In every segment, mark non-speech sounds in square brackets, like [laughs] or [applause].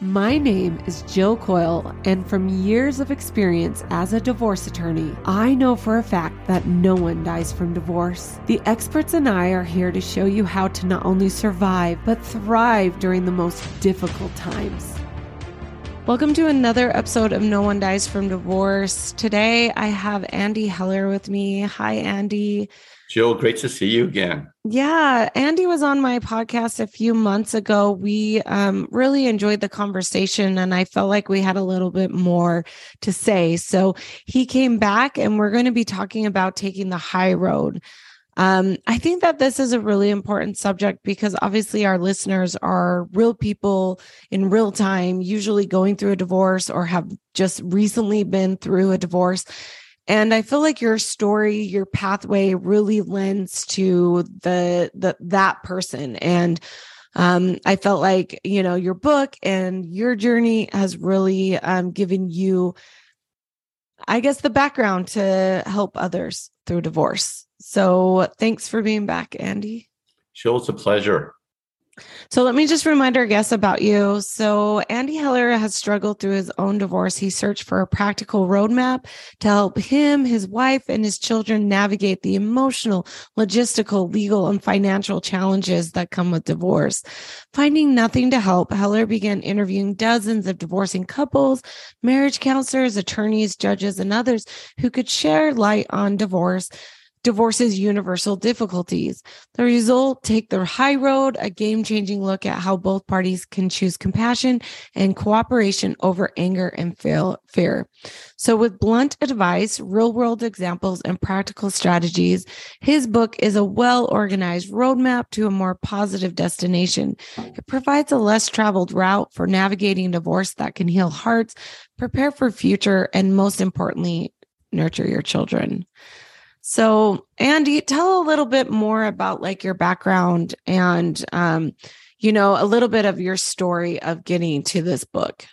My name is Jill Coil, and from years of experience as a divorce attorney, I know for a fact that no one dies from divorce. The experts and I are here to show you how to not only survive, but thrive during the most difficult times. Welcome to another episode of No One Dies from Divorce. Today I have Andy Heller with me. Hi, Andy. Jill, great to see you again. Yeah, Andy was on my podcast a few months ago. We um, really enjoyed the conversation, and I felt like we had a little bit more to say. So he came back, and we're going to be talking about taking the high road. Um, I think that this is a really important subject because obviously our listeners are real people in real time, usually going through a divorce or have just recently been through a divorce. And I feel like your story, your pathway really lends to the, the, that person. And, um, I felt like, you know, your book and your journey has really, um, given you, I guess, the background to help others through divorce. So thanks for being back, Andy. Sure, it's a pleasure. So let me just remind our guests about you. So Andy Heller has struggled through his own divorce. He searched for a practical roadmap to help him, his wife, and his children navigate the emotional, logistical, legal, and financial challenges that come with divorce. Finding nothing to help, Heller began interviewing dozens of divorcing couples, marriage counselors, attorneys, judges, and others who could share light on divorce divorce's universal difficulties. The result take the high road, a game changing look at how both parties can choose compassion and cooperation over anger and fear. So, with blunt advice, real world examples, and practical strategies, his book is a well organized roadmap to a more positive destination. It provides a less traveled route for navigating divorce that can heal hearts, prepare for future, and most importantly, nurture your children. So, Andy, tell a little bit more about like your background and, um, you know, a little bit of your story of getting to this book.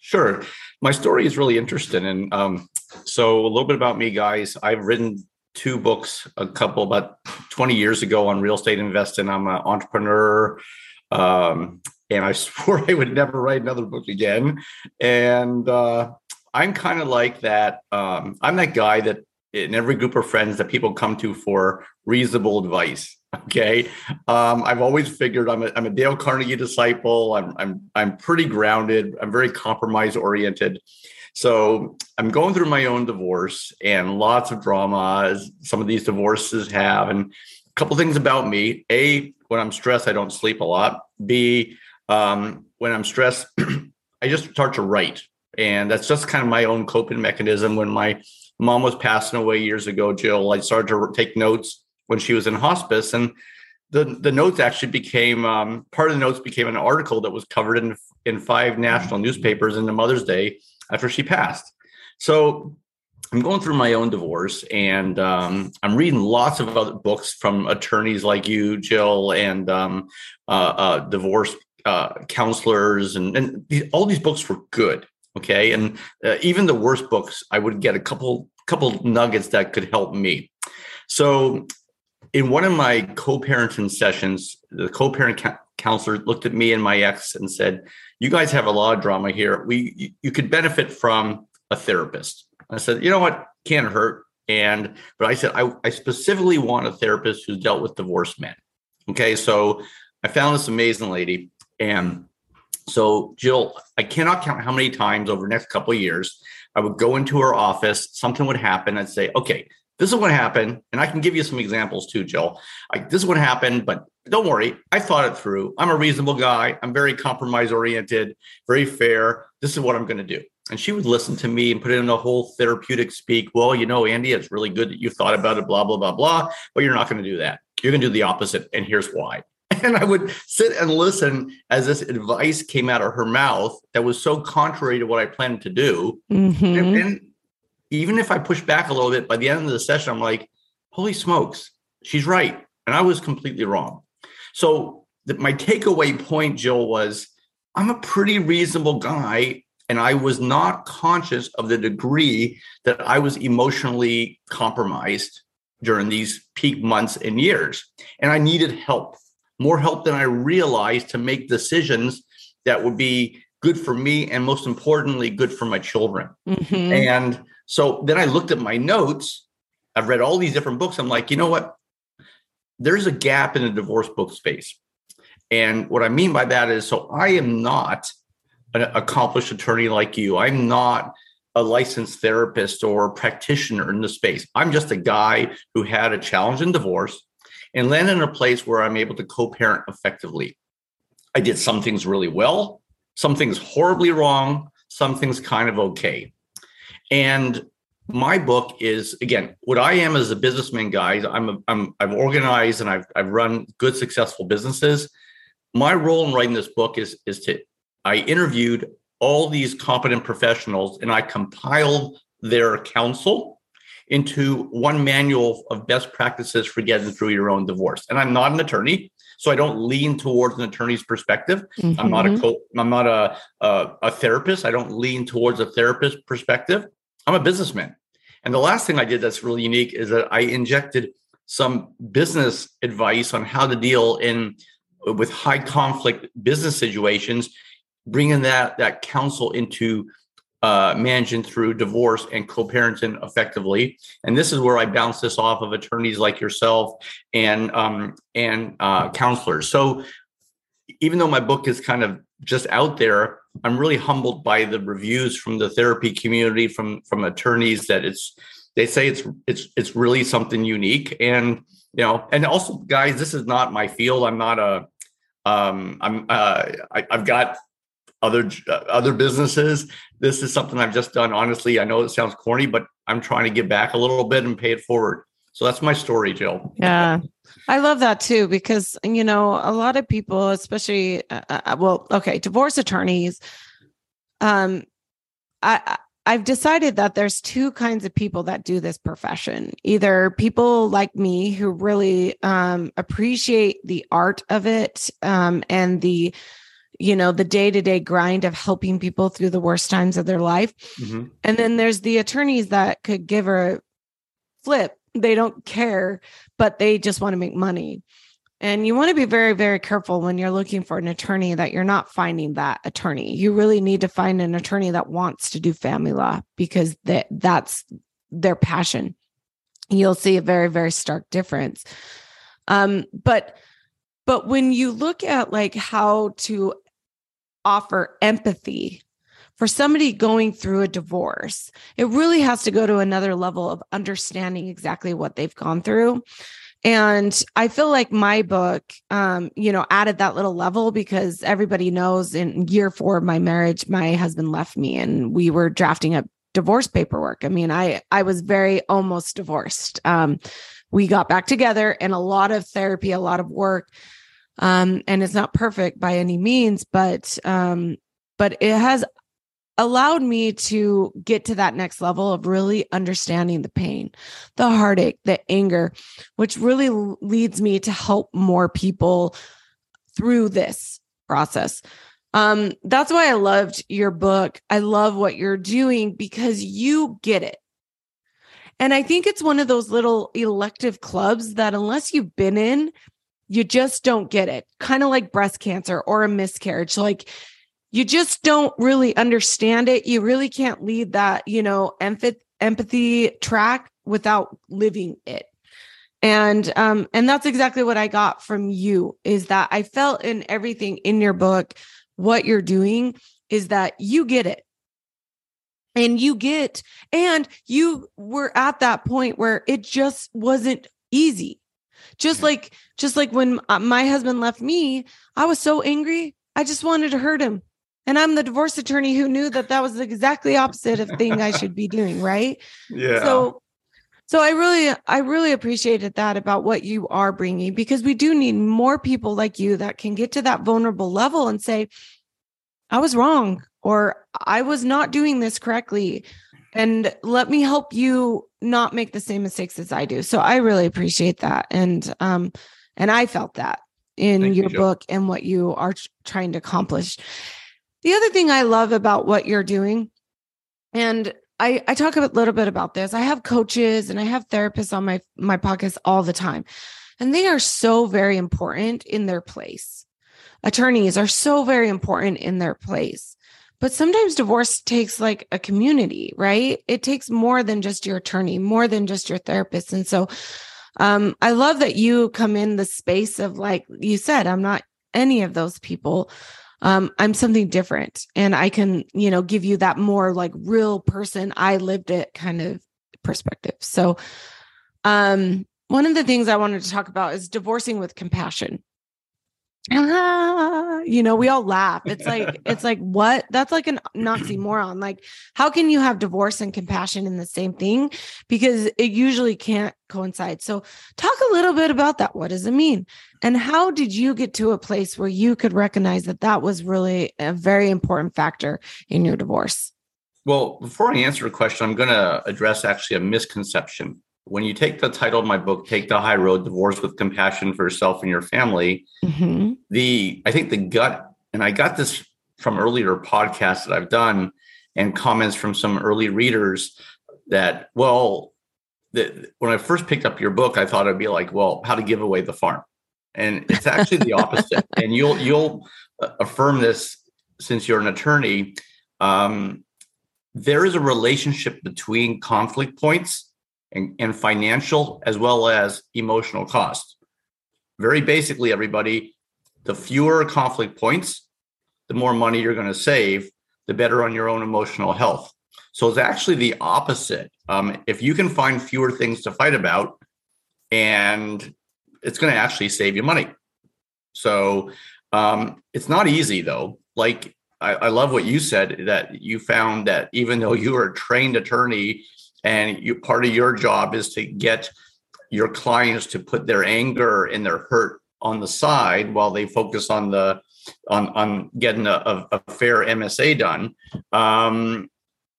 Sure. My story is really interesting. And um, so, a little bit about me, guys. I've written two books, a couple about 20 years ago on real estate investing. I'm an entrepreneur. Um, and I [laughs] swore I would never write another book again. And uh, I'm kind of like that. Um, I'm that guy that in every group of friends that people come to for reasonable advice. Okay, um, I've always figured I'm a, I'm a Dale Carnegie disciple. I'm I'm I'm pretty grounded. I'm very compromise oriented. So I'm going through my own divorce and lots of drama as some of these divorces have. And a couple things about me: a, when I'm stressed, I don't sleep a lot. B, um, when I'm stressed, [clears throat] I just start to write, and that's just kind of my own coping mechanism. When my mom was passing away years ago, Jill, I started to take notes when she was in hospice. And the, the notes actually became um, part of the notes became an article that was covered in, in five national newspapers in the Mother's Day after she passed. So I'm going through my own divorce and um, I'm reading lots of other books from attorneys like you, Jill, and um, uh, uh, divorce uh, counselors. And, and all these books were good. Okay. And uh, even the worst books, I would get a couple couple nuggets that could help me. So, in one of my co-parenting sessions, the co-parent ca- counselor looked at me and my ex and said, "You guys have a lot of drama here. We you, you could benefit from a therapist." I said, "You know what? Can't hurt." And but I said, I, I specifically want a therapist who's dealt with divorced men. Okay, so I found this amazing lady, and so Jill, I cannot count how many times over the next couple of years I would go into her office, something would happen. I'd say, okay, this is what happened. And I can give you some examples too, Jill. Like, this is what happened, but don't worry. I thought it through. I'm a reasonable guy. I'm very compromise oriented, very fair. This is what I'm going to do. And she would listen to me and put in a whole therapeutic speak. Well, you know, Andy, it's really good that you thought about it, blah, blah, blah, blah, but you're not going to do that. You're going to do the opposite. And here's why. And I would sit and listen as this advice came out of her mouth that was so contrary to what I planned to do. Mm-hmm. And, and, even if I push back a little bit, by the end of the session, I'm like, holy smokes, she's right. And I was completely wrong. So the, my takeaway point, Jill, was I'm a pretty reasonable guy. And I was not conscious of the degree that I was emotionally compromised during these peak months and years. And I needed help more help than I realized to make decisions that would be good for me, and most importantly, good for my children. Mhm. And so then I looked at my notes. I've read all these different books. I'm like, you know what? There's a gap in the divorce book space. And what I mean by that is so I am not an accomplished attorney like you. I'm not a licensed therapist or practitioner in the space. I'm just a guy who had a challenge in divorce and land in a place where I'm able to co parent effectively. I did some things really well, some things horribly wrong, some things kind of okay. And my book is again what I am as a businessman, guys. I'm a, I'm I've organized and I've I've run good successful businesses. My role in writing this book is is to I interviewed all these competent professionals and I compiled their counsel into one manual of best practices for getting through your own divorce. And I'm not an attorney, so I don't lean towards an attorney's perspective. I'm not a Mhm. co- I'm not a, a a therapist. I don't lean towards a therapist perspective. I'm a businessman. And the last thing I did that's really unique is that I injected some business advice on how to deal in with high conflict business situations, bringing that that counsel into uh, managing through divorce and co-parenting effectively. And this is where I bounce this off of attorneys like yourself and um, and uh, counselors. So even though my book is kind of just out there, I'm really humbled by the reviews from the therapy community, from from attorneys that it's they say it's it's it's really something unique. And you know, and also guys, this is not my field. I'm not a um I'm uh I, I've got other uh, other businesses. This is something I've just done. Honestly, I know it sounds corny, but I'm trying to give back a little bit and pay it forward. So that's my story, Jill. Yeah. I love that too because you know a lot of people especially uh, uh, well okay divorce attorneys um I- I've decided that there's two kinds of people that do this profession either people like me who really um appreciate the art of it um and the you know the day-to-day grind of helping people through the worst times of their life Mhm. and then there's the attorneys that could give her a flip. They don't care, but they just want to make money. And you want to be very, very careful when you're looking for an attorney that you're not finding that attorney. You really need to find an attorney that wants to do family law because that that's their passion. You'll see a very, very stark difference. Um, but but when you look at like how to offer empathy for somebody going through a divorce, it really has to go to another level of understanding exactly what they've gone through. And I feel like my book, um, you know, added that little level because everybody knows in year four of my marriage, my husband left me and we were drafting up divorce paperwork. I mean, I I was very almost divorced. Um, we got back together and a lot of therapy, a lot of work. Um, and it's not perfect by any means, but um, but it has allowed me to get to that next level of really understanding the pain, the heartache, the anger, which really leads me to help more people through this process. Um, that's why I loved your book. I love what you're doing because you get it. And I think it's one of those little elective clubs that, unless you've been in, you just don't get it. Kind of like breast cancer or a miscarriage. Like you just don't really understand it. You really can't lead that, you know, empathy empathy track without living it. And um and that's exactly what I got from you is that I felt in everything in your book what you're doing is that you get it. And you get and you were at that point where it just wasn't easy. Just like just like when uh, my husband left me, I was so angry. I just wanted to hurt him. And I'm the divorce attorney who knew that that was the exactly opposite of thing I should be doing, right? Yeah. So so I really I really appreciated that about what you are bringing because we do need more people like you that can get to that vulnerable level and say I was wrong or I was not doing this correctly and let me help you not make the same mistakes as I do. So I really appreciate that and um and I felt that in Thank your Jo. book and what you are trying to accomplish. The other thing I love about what you're doing and I, I talk a little bit about this. I have coaches and I have therapists on my my podcast all the time. And they are so very important in their place. attorneys are so very important in their place. But sometimes divorce takes like a community, right? It takes more than just your attorney, more than just your therapist. And so um, I love that you come in the space of like you said, I'm not any of those people. Um, I'm something different and I can, you know, give you that more like real person, I lived it kind of perspective. So um one of the things I wanted to talk about is divorcing with compassion ah, [laughs] you know, we all laugh. It's like, [laughs] it's like, what? That's like an oxymoron. Like, how can you have divorce and compassion in the same thing? Because it usually can't coincide. So, talk a little bit about that. What does it mean? And how did you get to a place where you could recognize that that was really a very important factor in your divorce? Well, before I answer the question, I'm going to address actually a misconception when you take the title of my book, Take the High Road, Divorce with Compassion for Yourself and Your Family, mm-hmm. the I think the gut, and I got this from earlier podcasts that I've done and comments from some early readers that, well, the, when I first picked up your book, I thought it'd be like, well, how to give away the farm. And it's actually the [laughs] opposite. and you'll you'll affirm this since you're an attorney. Um, there is a relationship between conflict points and, and financial as well as emotional cost. Very basically, everybody, the fewer conflict points, the more money you're going to save, the better on your own emotional health. So it's actually the opposite. Um, if you can find fewer things to fight about, and it's going to actually save you money. So um, it's not easy though. Like I, I, love what you said that you found that even though you were a trained attorney and you, part of your job is to get your clients to put their anger and their hurt on the side while they focus on the on on getting a, a fair MSA done. Um,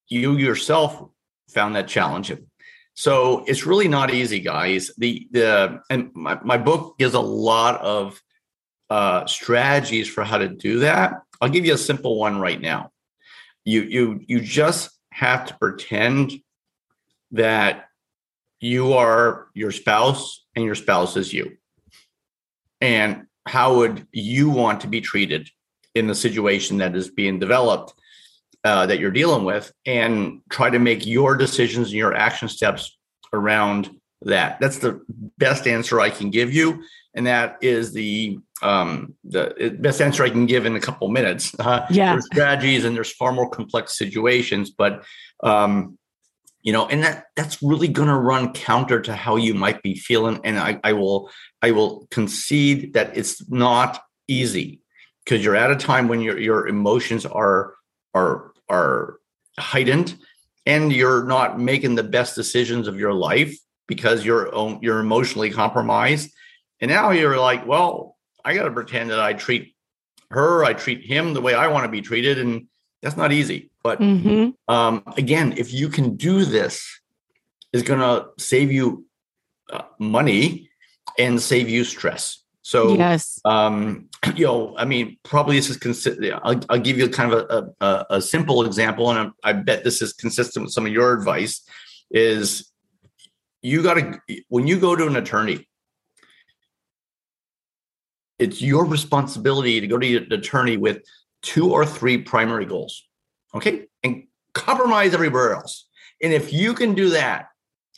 you yourself found that challenging. So it's really not easy, guys. The the and my, my book gives a lot of uh, strategies for how to do that. I'll give you a simple one right now. You you you just have to pretend that you are your spouse and your spouse is you. And how would you want to be treated in the situation that is being developed uh, that you're dealing with and try to make your decisions and your action steps around that? That's the best answer i can give you and that is the um, the best answer i can give in a couple minutes. Uh, [laughs] yeah. There's strategies and there's far more complex situations but um, you know and that that's really going to run counter to how you might be feeling and i, I will i will concede that it's not easy because you're at a time when your your emotions are are are heightened and you're not making the best decisions of your life because you're um, you're emotionally compromised and now you're like well i got to pretend that i treat her i treat him the way i want to be treated and that's not easy but mm-hmm. um, again, if you can do this, is going to save you uh, money and save you stress. So, yes, um, [clears throat] you know, I mean, probably this is consistent. I'll, I'll, give you kind of a, a, a simple example, and I, I bet this is consistent with some of your advice. Is you got to when you go to an attorney, it's your responsibility to go to an attorney with two or three primary goals okay, and compromise everywhere else. And if you can do that,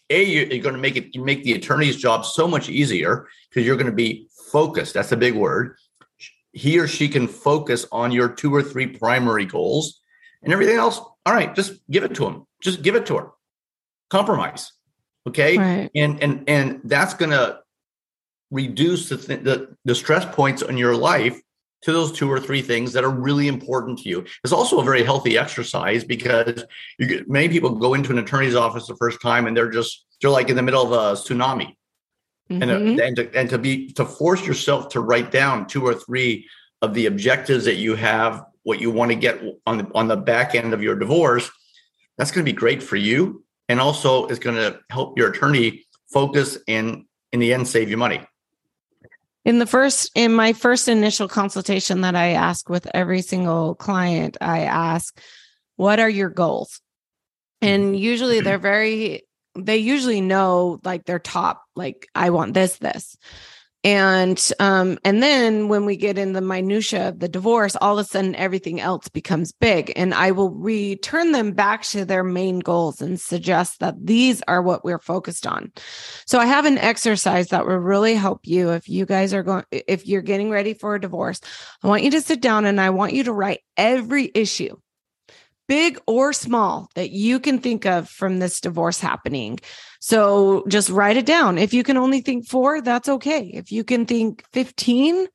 a you're going to make it make the attorney's job so much easier because you're going to be focused. That's a big word. He or she can focus on your two or three primary goals, and everything else. All right, just give it to him. Just give it to her. Compromise, okay? Right. And and and that's going to reduce the, th- the the stress points on your life to those two or three things that are really important to you. It's also a very healthy exercise because get, many people go into an attorney's office the first time and they're just they're like in the middle of a tsunami. Uh, mm-hmm. And, and, to, and to be to force yourself to write down two or three of the objectives that you have, what you want to get on the on the back end of your divorce, that's going to be great for you, and also it's going to help your attorney focus and in the end save you money in the first in my first initial consultation that i ask with every single client i ask what are your goals and mm-hmm. usually they're very they usually know like their top like i want this this and um and then when we get in the minutia of the divorce all of a sudden everything else becomes big. And i will return them back to their main goals and suggest that these are what we're focused on. So i have an exercise that will really help you if you guys are going if you're getting ready for a divorce. I want you to sit down and i want you to write every issue big or small that you can think of from this divorce happening. So just write it down. If you can only think four, that's okay. If you can think 15,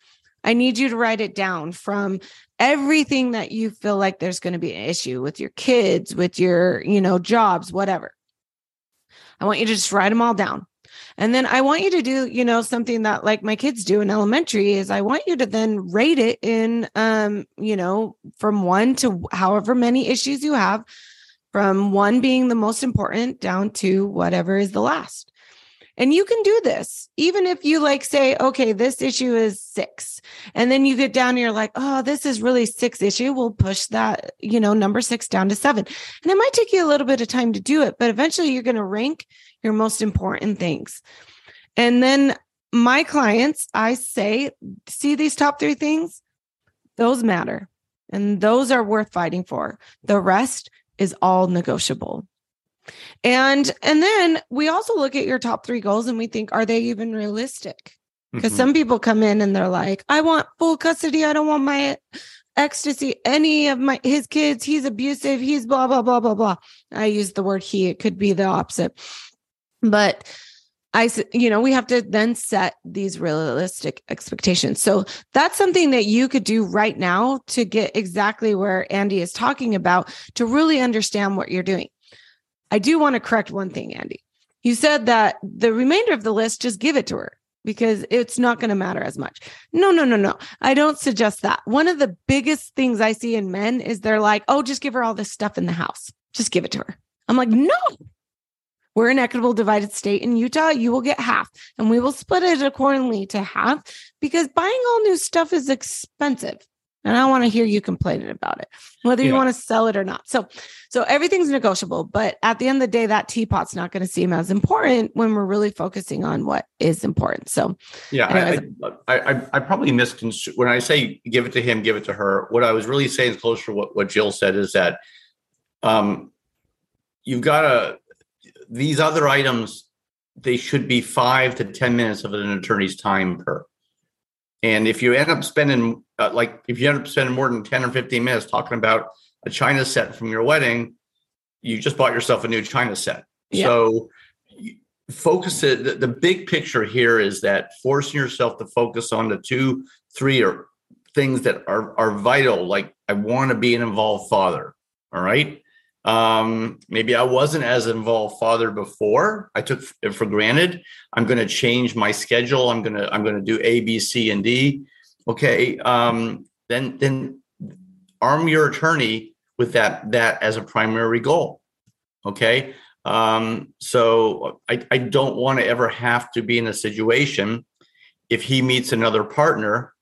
I need you to write it down from everything that you feel like there's going to be an issue with your kids, with your, you know, jobs, whatever. I want you to just write them all down. And then I want you to do, you know, something that like my kids do in elementary is I want you to then rate it in um, you know, from 1 to however many issues you have, from 1 being the most important down to whatever is the last. And you can do this even if you like say, okay, this issue is six. And then you get down and you're like, oh, this is really six issue. We'll push that, you know, number six down to seven. And it might take you a little bit of time to do it, but eventually you're going to rank your most important things. And then my clients, I say, see these top three things? Those matter. And those are worth fighting for. The rest is all negotiable. And and then we also look at your top 3 goals and we think are they even realistic? Because mm-hmm. some people come in and they're like, I want full custody. I don't want my ex to see any of my his kids. He's abusive. He's blah blah blah blah blah. I use the word he. It could be the opposite. But I, you know, we have to then set these realistic expectations. So that's something that you could do right now to get exactly where Andy is talking about to really understand what you're doing. I do want to correct one thing, Andy. You said that the remainder of the list, just give it to her because it's not going to matter as much. No, no, no, no. I don't suggest that. One of the biggest things I see in men is they're like, oh, just give her all this stuff in the house. Just give it to her. I'm like, no. We're an equitable divided state in Utah. You will get half and we will split it accordingly to half because buying all new stuff is expensive and I want to hear you complaining about it, whether you yeah. want to sell it or not. So, so everything's negotiable, but at the end of the day, that teapot's not going to seem as important when we're really focusing on what is important. So, yeah, I, I, I, probably misconstrued when I say give it to him, give it to her. What I was really saying is closer to what, what Jill said is that, um, you've got to these other items. They should be five to ten minutes of an attorney's time per. And if you end up spending, uh, like, if you end up spending more than 10 or 15 minutes talking about a China set from your wedding, you just bought yourself a new China set. Yeah. So, focus it. The, the, big picture here is that forcing yourself to focus on the two, three, or things that are, are vital, like, I want to be an involved father. All right. Um, maybe I wasn't as involved father before. I took it for granted. I'm going to change my schedule. I'm going to I'm going to do A, B, C, and D. Okay. Um, then then arm your attorney with that that as a primary goal. Okay. Um, so I, I don't want to ever have to be in a situation if he meets another partner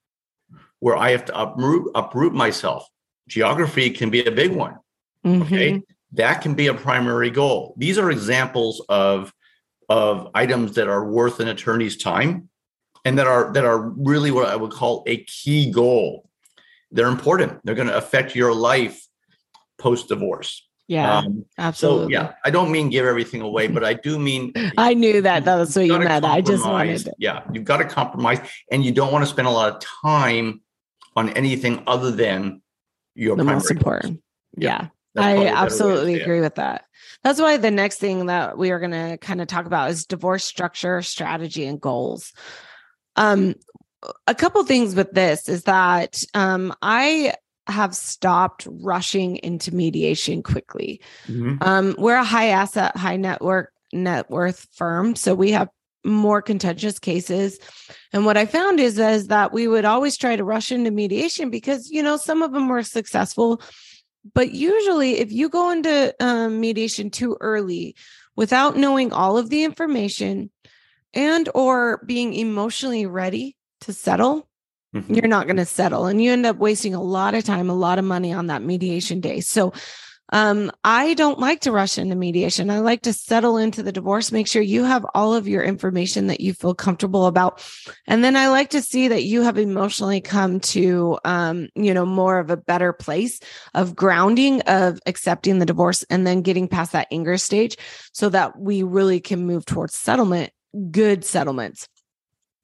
where I have to uproot uproot myself. Geography can be a big one. Mm-hmm. Okay that can be a primary goal. These are examples of of items that are worth an attorney's time and that are that are really what I would call a key goal. They're important. They're going to affect your life post divorce. Yeah, um, absolutely. So yeah, I don't mean give everything away, but I do mean. [laughs] I knew that. That was what you meant. I just wanted. Yeah, you've got to compromise, and you don't want to spend a lot of time on anything other than your the most important. yeah. yeah. I absolutely agree with that. That's why the next thing that we are going to kind of talk about is divorce structure, strategy, and goals. Um, a couple things with this is that um, I have stopped rushing into mediation quickly. Mm-hmm. Um, we're a high asset, high network net worth firm, so we have more contentious cases. And what I found is, is that we would always try to rush into mediation because, you know, some of them were successful, but usually, if you go into um, mediation too early without knowing all of the information and or being emotionally ready to settle, mm-hmm. you're not going to settle and you end up wasting a lot of time, a lot of money on that mediation day. So um, I don't like to rush into mediation. I like to settle into the divorce, make sure you have all of your information that you feel comfortable about. And then I like to see that you have emotionally come to, um, you know, more of a better place of grounding, of accepting the divorce and then getting past that anger stage so that we really can move towards settlement, good settlements.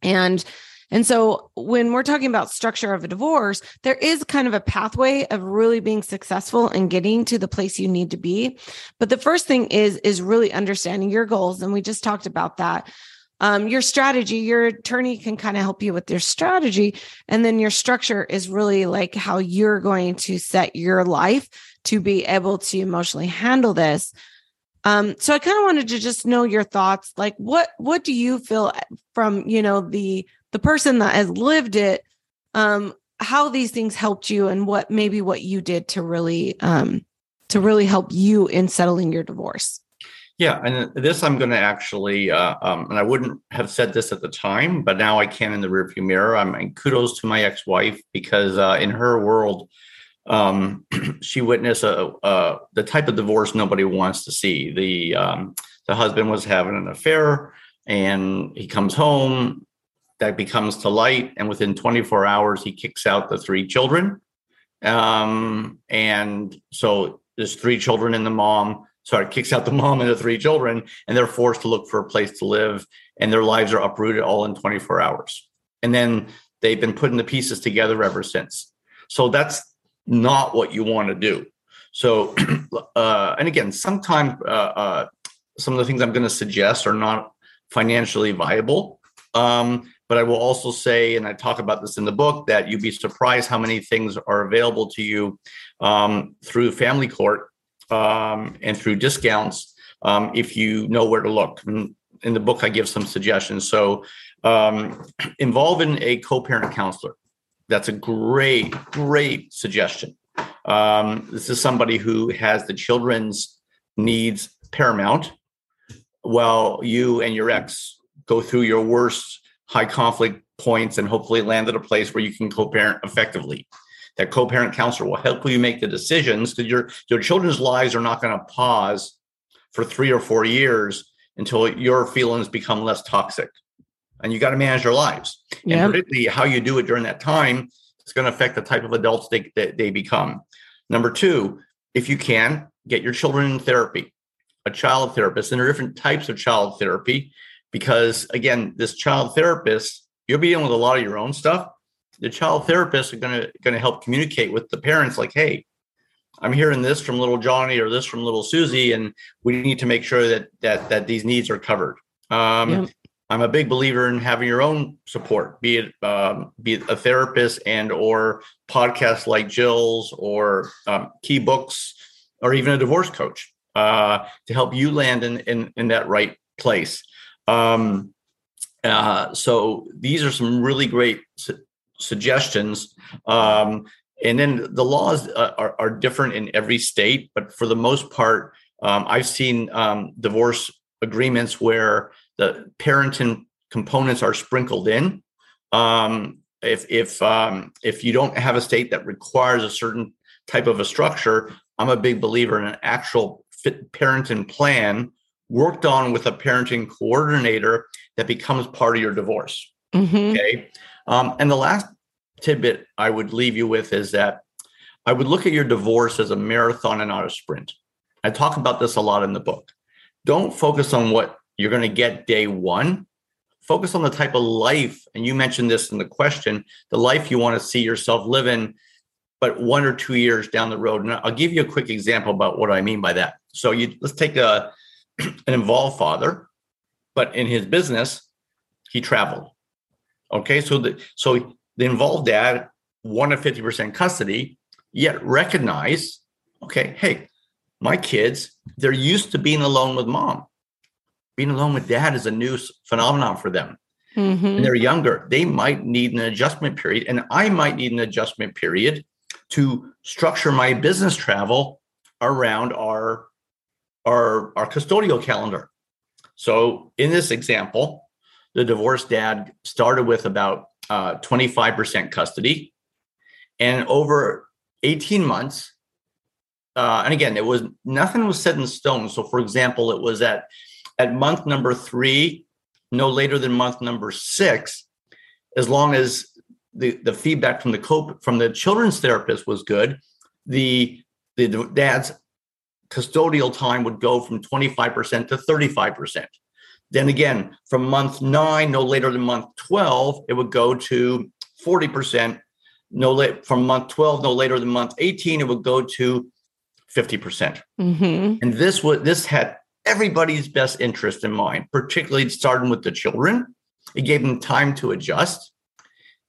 And and so when we're talking about structure of a divorce, there is kind of a pathway of really being successful and getting to the place you need to be. But the first thing is is really understanding your goals and we just talked about that. Um, your strategy, your attorney can kind of help you with your strategy. And then your structure is really like how you're going to set your life to be able to emotionally handle this. Um, so I kind of wanted to just know your thoughts. Like what what do you feel from, you know, the the person that has lived it um how these things helped you and what maybe what you did to really um to really help you in settling your divorce. Yeah and this i'm going to actually uh, um, and i wouldn't have said this at the time but now i can in the rearview mirror. I'm and kudos to my ex-wife because uh, in her world um, [clears throat] she witnessed a, a, the type of divorce nobody wants to see. The um, the husband was having an affair and he comes home that becomes to light, and within 24 hours, he kicks out the three children. Um, and so there's three children and the mom. Sorry, kicks out the mom and the three children, and they're forced to look for a place to live, and their lives are uprooted all in 24 hours. And then they've been putting the pieces together ever since. So that's not what you want to do. So, [clears throat] uh, and again, sometimes uh, uh, some of the things I'm going to suggest are not financially viable. Um, but I will also say, and I talk about this in the book, that you'd be surprised how many things are available to you um, through family court um, and through discounts um, if you know where to look. In the book, I give some suggestions. So, um, involving a co parent counselor. That's a great, great suggestion. Um, this is somebody who has the children's needs paramount while you and your ex go through your worst high conflict points and hopefully land at a place where you can co-parent effectively. That co-parent counselor will help you make the decisions because your your children's lives are not going to pause for three or four years until your feelings become less toxic. And you got to manage their lives. Yep. And particularly how you do it during that time is going to affect the type of adults they, that they become. Number two, if you can, get your children in therapy, a child therapist. And there are different types of child therapy because again, this child therapist, you'll be dealing with a lot of your own stuff. The child therapists are going to going to help communicate with the parents, like, "Hey, I'm hearing this from little Johnny or this from little Susie, and we need to make sure that that that these needs are covered." Um, yeah. I'm a big believer in having your own support, be it um, be it a therapist and or podcasts like Jill's or um, key books or even a divorce coach uh, to help you land in, in in that right place. Um, uh, so these are some really great su- suggestions. Um, and then the laws uh, are, are, different in every state, but for the most part, um, I've seen um, divorce agreements where the parenting components are sprinkled in. Um, if if um, if you don't have a state that requires a certain type of a structure, I'm a big believer in an actual fit parenting plan worked on with a parenting coordinator that becomes part of your divorce. Mm-hmm. Okay. Um, and the last tidbit I would leave you with is that I would look at your divorce as a marathon and not a sprint. I talk about this a lot in the book. Don't focus on what you're going to get day one. Focus on the type of life, and you mentioned this in the question, the life you want to see yourself living, but one or two years down the road. And I'll give you a quick example about what I mean by that. So you let's take a [clears throat] an involved father, but in his business, he traveled. Okay, so the so the involved dad wanted 50% custody, yet recognize, okay, hey, my kids, they're used to being alone with mom. Being alone with dad is a new phenomenon for them. Mm-hmm. And they're younger. They might need an adjustment period, and I might need an adjustment period to structure my business travel around our our, our custodial calendar. So in this example, the divorced dad started with about uh, 25% custody. And over 18 months, uh, and again, it was nothing was set in stone. So, for example, it was at at month number three, no later than month number six, as long as the, the feedback from the cope from the children's therapist was good, the the dad's custodial time would go from 25% to 35%. Then again, from month nine, no later than month 12, it would go to 40%. No late from month 12, no later than month 18, it would go to 50%. percent mm hmm And this was this had everybody's best interest in mind, particularly starting with the children. It gave them time to adjust.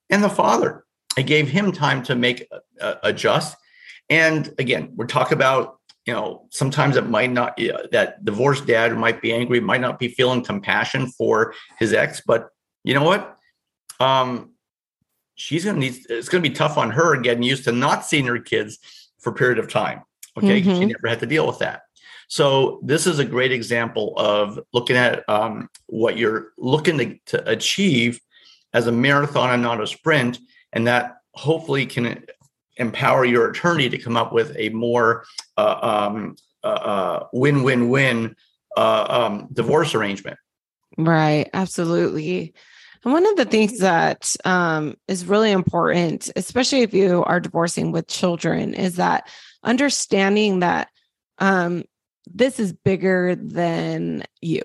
And the father, it gave him time to make uh, adjust. And again, we're talking about, you know, sometimes it might not, that divorced dad might be angry, might not be feeling compassion for his ex, but you know what? Um, she's to need, it's to be tough on her getting used to not seeing her kids for a period of time. Okay. Mm-hmm. She never had to deal with that. So this is a great example of looking at um, what you're looking to, to, achieve as a marathon and not a sprint, and that hopefully can empower your attorney to come up with a more uh, um, uh, uh win-win-win uh, um, divorce arrangement. Right. Absolutely. And one of the things that um, is really important, especially if you are divorcing with children, is that understanding that um, this is bigger than you.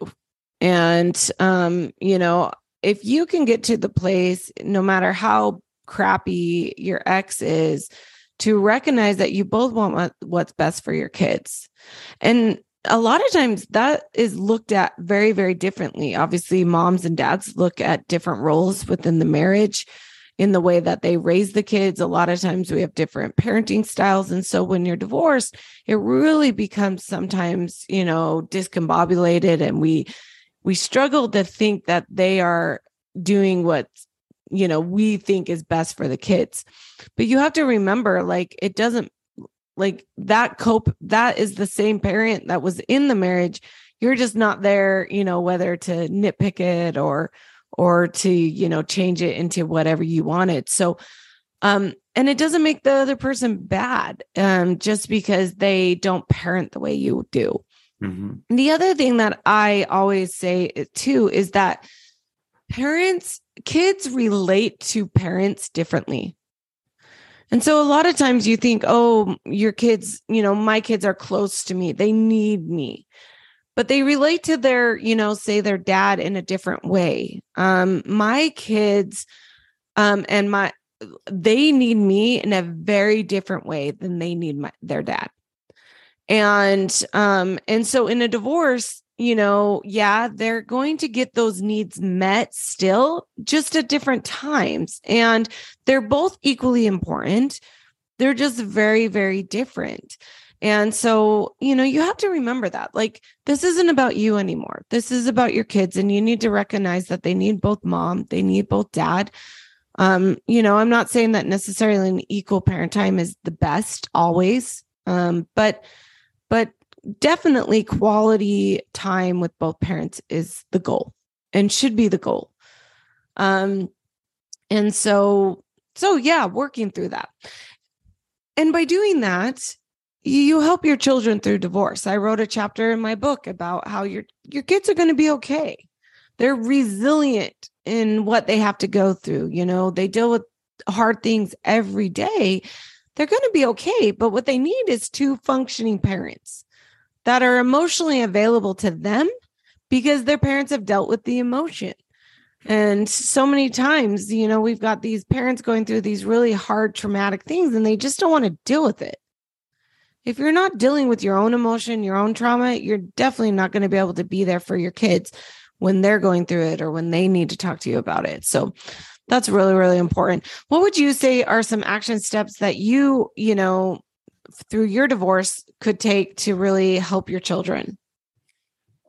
And, um, you know, if you can get to the place, no matter how crappy your ex is, to recognize that you both want what's best for your kids. And a lot of times that is looked at very, very differently. Obviously, moms and dads look at different roles within the marriage in the way that they raise the kids. A lot of times we have different parenting styles. And so when you're divorced, it really becomes sometimes, you know, discombobulated and we we struggle to think that they are doing what you know we think is best for the kids. But you have to remember like it doesn't like that cope that is the same parent that was in the marriage you're just not there you know whether to nitpick it or or to you know change it into whatever you wanted so um and it doesn't make the other person bad um just because they don't parent the way you do mm-hmm. the other thing that i always say too is that parents kids relate to parents differently and so a lot of times you think oh your kids you know my kids are close to me they need me but they relate to their, you know, say their dad in a different way. Um, my kids um, and my they need me in a very different way than they need my, their dad. And um, and so in a divorce, you know, yeah, they're going to get those needs met still, just at different times. And they're both equally important. They're just very, very different. And so, you know, you have to remember that like this isn't about you anymore. This is about your kids and you need to recognize that they need both mom, they need both dad. Um, you know, I'm not saying that necessarily an equal parent time is the best always. Um, but but definitely quality time with both parents is the goal and should be the goal. Um and so so yeah, working through that. And by doing that, you help your children through divorce. I wrote a chapter in my book about how your your kids are going to be okay. They're resilient in what they have to go through, you know. They deal with hard things every day. They're going to be okay, but what they need is two functioning parents that are emotionally available to them because their parents have dealt with the emotion. And so many times, you know, we've got these parents going through these really hard traumatic things and they just don't want to deal with it if you're not dealing with your own emotion, your own trauma, you're definitely not going to be able to be there for your kids when they're going through it or when they need to talk to you about it. So that's really, really important. What would you say are some action steps that you, you know, through your divorce could take to really help your children?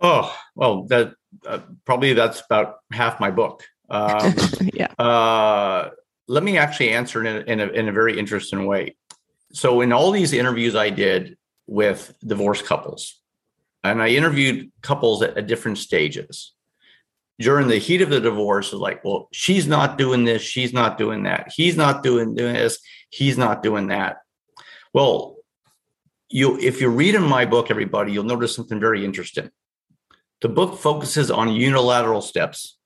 Oh, well, that uh, probably that's about half my book. Um, [laughs] yeah. Uh, let me actually answer in a, in a, in a very interesting way so in all these interviews I did with divorced couples, and I interviewed couples at, at different stages. During the heat of the divorce, is like, well, she's not doing this, she's not doing that, he's not doing, doing this, he's not doing that. Well, you if you read in my book, everybody, you'll notice something very interesting. The book focuses on unilateral steps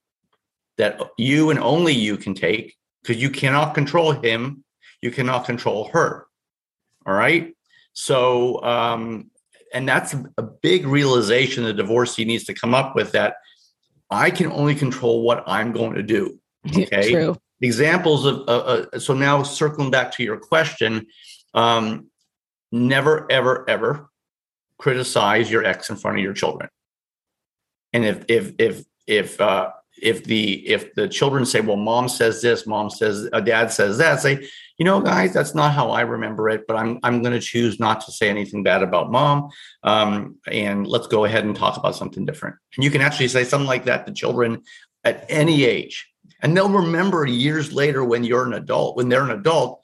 that you and only you can take because you cannot control him, you cannot control her. All right. So, um, and that's a big realization the divorcee needs to come up with that I can only control what I'm going to do. [laughs] Okay. True. Examples of, uh, uh, so now circling back to your question, um, never, ever, ever criticize your ex in front of your children. And if, if, if, if, uh, if the if the children say well mom says this mom says uh, dad says that say you know guys that's not how i remember it but i'm i'm going to choose not to say anything bad about mom um, and let's go ahead and talk about something different and you can actually say something like that to children at any age and they'll remember years later when you're an adult when they're an adult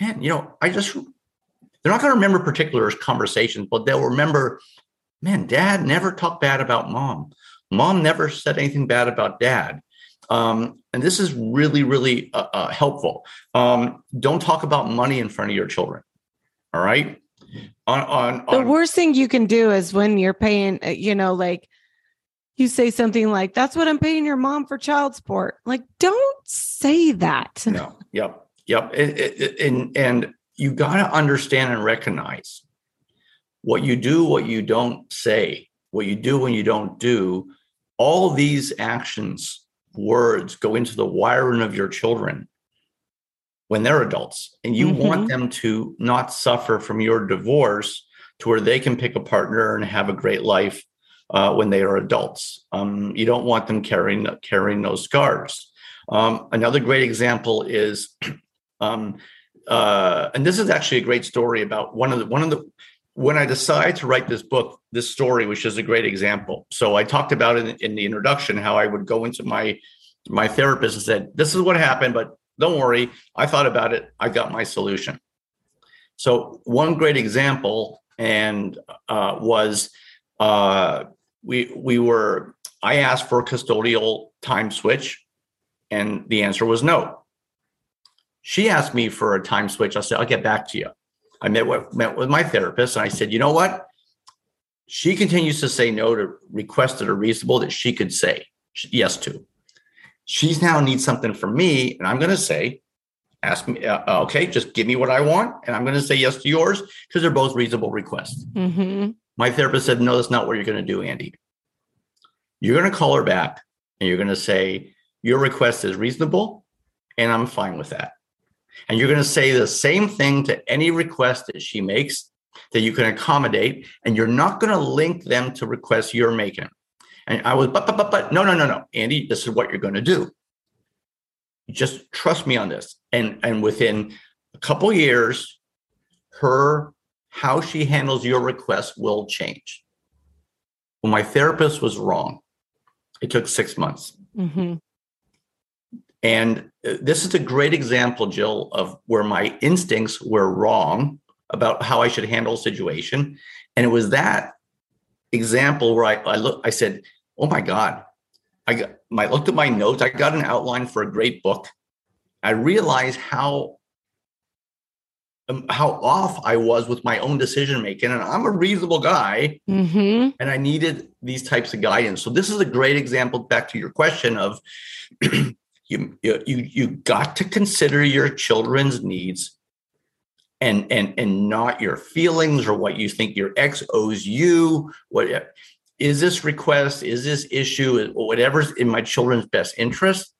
man you know i just they're not going to remember particular conversations but they'll remember man dad never talked bad about mom Mom never said anything bad about dad. Um, and this is really, really uh, uh, helpful. Um, don't talk about money in front of your children. All right. On, on, on, the worst thing you can do is when you're paying, uh, you know, like you say something like, that's what I'm paying your mom for child support. Like, don't say that. No. Yep. Yep. It, it, and, and you got to understand and recognize what you do, what you don't say, what you do when you don't do all these actions, words go into the wiring of your children when they're adults. And you mm-hmm. want them to not suffer from your divorce to where they can pick a partner and have a great life uh, when they are adults. Um, you don't want them carrying carrying those scars. Um, another great example is, um, uh, and this is actually a great story about one of the one of the when I decided to write this book, this story, which is a great example. So I talked about it in, in the introduction how I would go into my my therapist and said, "This is what happened, but don't worry, I thought about it. I got my solution." So one great example and uh, was uh, we we were I asked for a custodial time switch, and the answer was no. She asked me for a time switch. I said, "I'll get back to you." I met with, met with my therapist and I said, you know what? She continues to say no to requests that are reasonable that she could say yes to. She's now needs something from me, and I'm going to say, ask me, uh, uh, okay, just give me what I want, and I'm going to say yes to yours because they're both reasonable requests. Mm-hmm. My therapist said, no, that's not what you're going to do, Andy. You're going to call her back and you're going to say, your request is reasonable, and I'm fine with that. And you're going to say the same thing to any request that she makes that you can accommodate. And you're not going to link them to requests you're making. And I was, but, but, but, but, no, no, no, no. Andy, this is what you're going to do. Just trust me on this. And, and within a couple years, her, how she handles your request will change. Well, my therapist was wrong. It took six months. Mm-hmm. And uh, this is a great example, Jill, of where my instincts were wrong about how I should handle a situation. And it was that example where I, I look, I said, "Oh my God!" I got, I looked at my notes. I got an outline for a great book. I realized how um, how off I was with my own decision making, and I'm a reasonable guy, mm-hmm. and I needed these types of guidance. So this is a great example. Back to your question of [clears throat] you you you got to consider your children's needs and and and not your feelings or what you think your ex owes you. What is this request is this issue whatever's in my children's best interest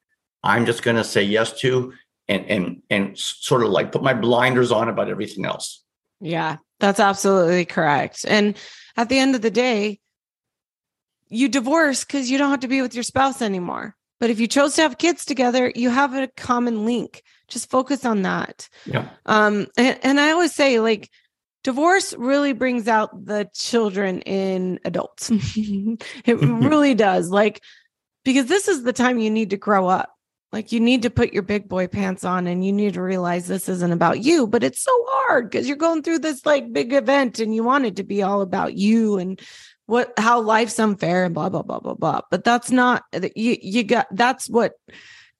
i'm just going to say yes to and and and sort of like put my blinders on about everything else. Yeah that's absolutely correct. And at the end of the day you divorce because you don't have to be with your spouse anymore but if you chose to have kids together, you have a common link. Just focus on that. Yeah. Um, and, and I always say, like, divorce really brings out the children in adults. [laughs] it [laughs] really does. Like, because this is the time you need to grow up. Like, you need to put your big boy pants on and you need to realize this isn't about you, but it's so hard because you're going through this like big event and you want it to be all about you and what how life's unfair and blah blah blah blah blah but that's not you you got that's what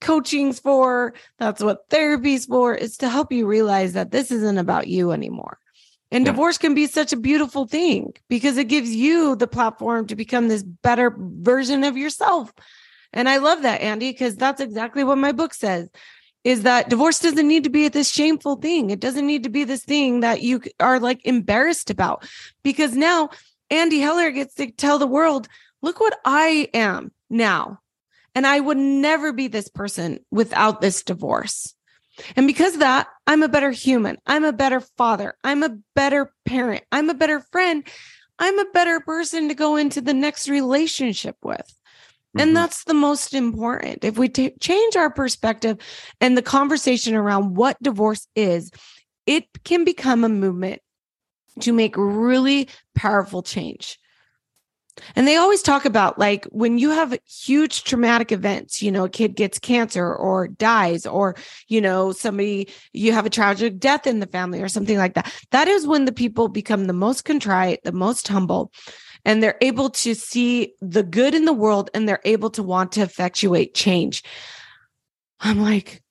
coaching's for that's what therapy's for is to help you realize that this isn't about you anymore And Yeah. divorce can be such a beautiful thing because it gives you the platform to become this better version of yourself. And I love that, Andy, because that's exactly what my book says is that divorce doesn't need to be this shameful thing. It doesn't need to be this thing that you are like embarrassed about because now Andy Heller gets to tell the world, look what I am now. And I would never be this person without this divorce. And because of that, I'm a better human. I'm a better father. I'm a better parent. I'm a better friend. I'm a better person to go into the next relationship with. Mhm. And that's the most important. If we ta- change our perspective and the conversation around what divorce is, it can become a movement to make really powerful change. And they always talk about like when you have huge traumatic events, you know, a kid gets cancer or dies, or, you know, somebody, you have a tragic death in the family or something like that. That is when the people become the most contrite, the most humble, and they're able to see the good in the world and they're able to want to effectuate change. I'm like,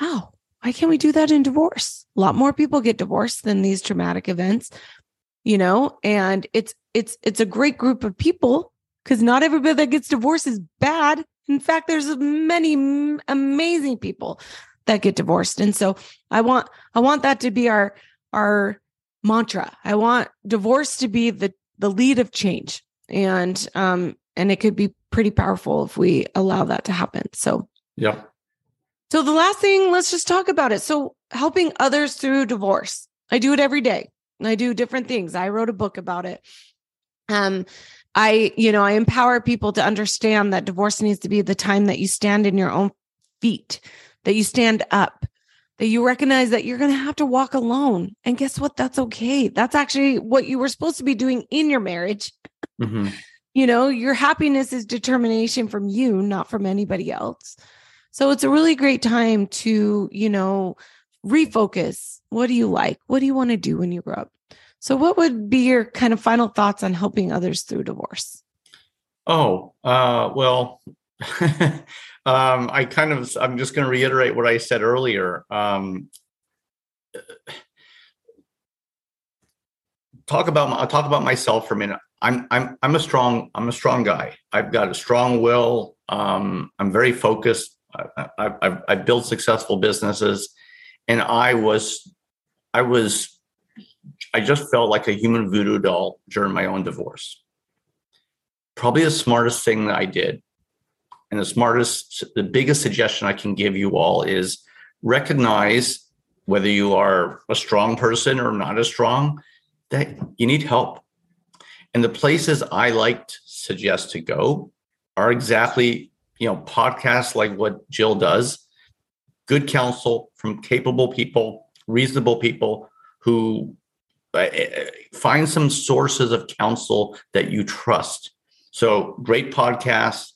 oh, why can't we do that in divorce? A lot more people get divorced than these traumatic events, you know, and it's it's it's a great group of people because not everybody that gets divorced is bad. In fact, there's many amazing people that get divorced, and so I want I want that to be our our mantra. I want divorce to be the the lead of change, and um and it could be pretty powerful if we allow that to happen. So Yep. So the last thing, let's just talk about it. So helping others through divorce. I do it every day. and I do different things. I wrote a book about it. Um I, you know, I empower people to understand that divorce needs to be the time that you stand in your own feet, that you stand up, that you recognize that you're going to have to walk alone. And guess what? That's okay. That's actually what you were supposed to be doing in your marriage. Mhm. You know, your happiness is determination from you, not from anybody else. So it's a really great time to, you know, refocus. What do you like? What do you want to do when you grow up? So, what would be your kind of final thoughts on helping others through divorce? Oh, uh, well, [laughs] um, I kind of, I'm just going to reiterate what I said earlier. Um, [sighs] talk about, I'll talk about myself for a minute. I'm, I'm, I'm a strong, I'm a strong guy. I've got a strong will. Um, I'm very focused. I, I, I've, I've built successful businesses and I was, I was, I just felt like a human voodoo doll during my own divorce probably the smartest thing that I did, and the smartest, the biggest suggestion I can give you all is recognize whether you are a strong person or not as strong, that you need help. And the places I like to suggest to go are exactly, you know, podcasts like what Jill does, good counsel from capable people, reasonable people who uh, find some sources of counsel that you trust. So great podcasts,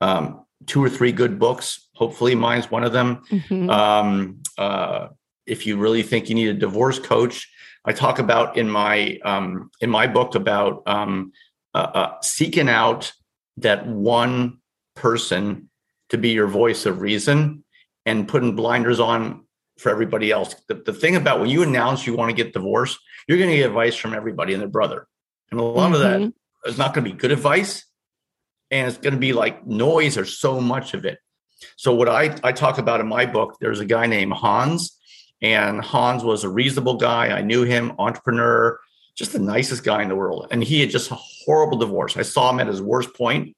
um, two or three good books. Hopefully, mine's one of them. Mhm. Um, uh, if you really think you need a divorce coach, I talk about in my um, in my book about um, uh, uh, seeking out that one person to be your voice of reason and putting blinders on for everybody else. The, the thing about when you announce you want to get divorced, you're going to get advice from everybody and their brother, and a lot of that Mhm. it's not going to be good advice and it's going to be like noise or so much of it. So what I, I talk about in my book there's a guy named hans and hans was a reasonable guy. I knew him entrepreneur just the nicest guy in the world. And he had just a horrible divorce. I saw him at his worst point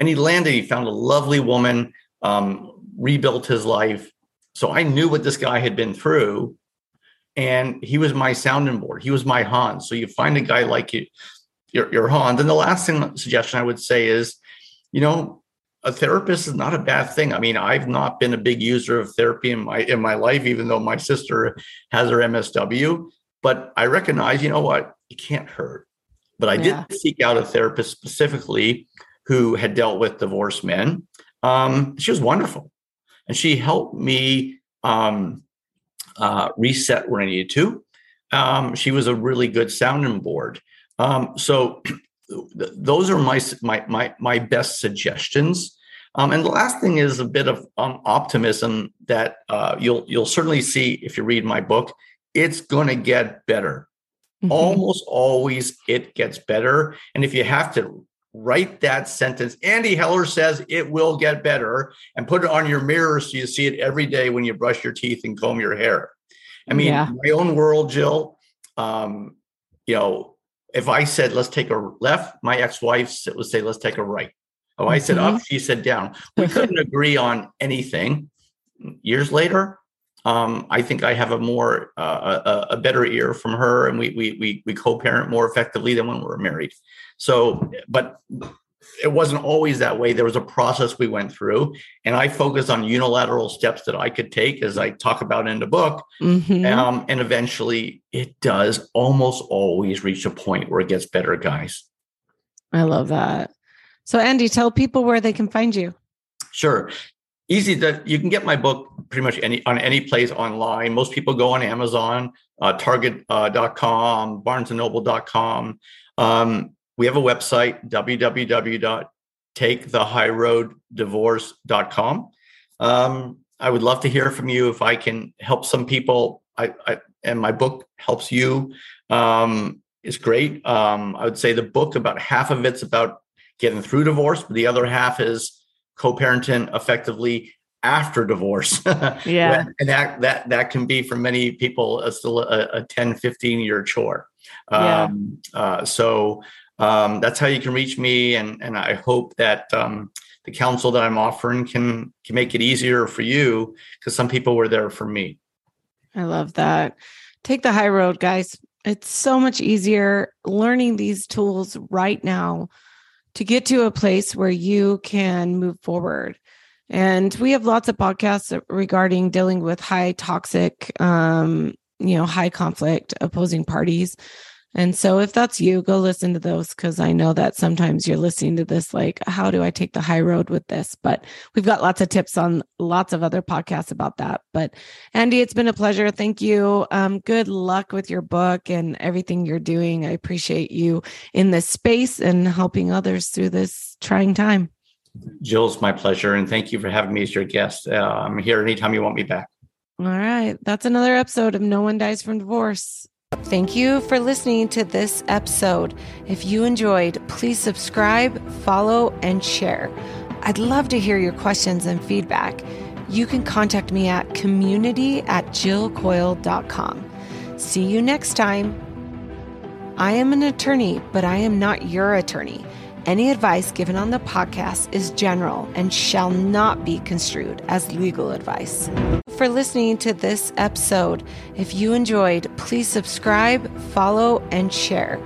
and he landed he found a lovely woman um, rebuilt his life so i knew what this guy had been through and he was my sounding board he was my hans so you find a guy like you your, your Hans. And the last thing suggestion I would say is, you know, a therapist is not a bad thing. I mean, I've not been a big user of therapy in my in my life, even though my sister has her MSW. But I recognize, you know what, it can't hurt. But I Yeah. did seek out a therapist specifically who had dealt with divorced men. Um, she was wonderful, and she helped me um, uh, reset where I needed to. Um, she was a really good sounding board. Um, so [clears throat] th- those are my my my my best suggestions. Um, and the last thing is a bit of um, optimism that uh, you'll you'll certainly see if you read my book. It's going to get better. Mm-hmm. Almost always it gets better. And if you have to write that sentence, Andy Heller says it will get better, and put it on your mirror so you see it every day when you brush your teeth and comb your hair. I mean, yeah. my own world, Jill, um, you know, if I said, let's take a left, my ex wife would say, let's take a right. Oh, I said up, mm-hmm. she said down. We couldn't [laughs] agree on anything. Years later, um, I think I have a more uh, a, a, better ear from her, and we we we we co-parent more effectively than when we were married. So, but it wasn't always that way. There was a process we went through, and I focused on unilateral steps that I could take, as I talk about in the book. Mm-hmm. Um, and eventually, it does almost always reach a point where it gets better, guys. I love that. So, Andy, tell people where they can find you. Sure easy that you can get my book pretty much any on any place online. Most people go on Amazon, uh, Target.com, uh, BarnesandNoble.com. Um, we have a website, www.takethehighroaddivorce.com. Um, I would love to hear from you if I can help some people. I, I and my book helps you. Um, is great. Um, I would say the book about half of it's about getting through divorce, but the other half is co-parenting effectively after divorce. [laughs] yeah. and that, that, that can be for many people a, still a, a 10, 15 year chore. Yeah. Um, uh, so um, that's how you can reach me. And, and I hope that um, the counsel that I'm offering can, can make it easier for you because some people were there for me. I love that. Take the high road, guys. It's so much easier learning these tools right now to get to a place where you can move forward. And we have lots of podcasts regarding dealing with high toxic, um, you know, high conflict opposing parties. And so if that's you, go listen to those because I know that sometimes you're listening to this like, how do I take the high road with this? But we've got lots of tips on lots of other podcasts about that. But Andy, it's been a pleasure. Thank you. Um, good luck with your book and everything you're doing. I appreciate you in this space and helping others through this trying time. Jill's my pleasure. And thank you for having me as your guest. Uh, I'm here anytime you want me back. All right. That's another episode of No One Dies from Divorce. Thank you for listening to this episode. If you enjoyed, please subscribe, follow, and share. I'd love to hear your questions and feedback. You can contact me at community at jillcoil.com. See you next time. I am an attorney, but I am not your attorney. Any advice given on the podcast is general and shall not be construed as legal advice. For listening to this episode, if you enjoyed, please subscribe, follow, and share.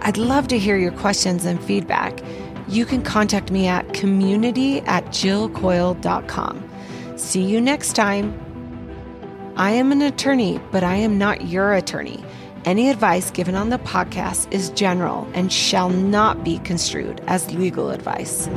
I'd love to hear your questions and feedback. You can contact me at community at jillcoil.com. See you next time. I am an attorney, but I am not your attorney. Any advice given on the podcast is general and shall not be construed as legal advice.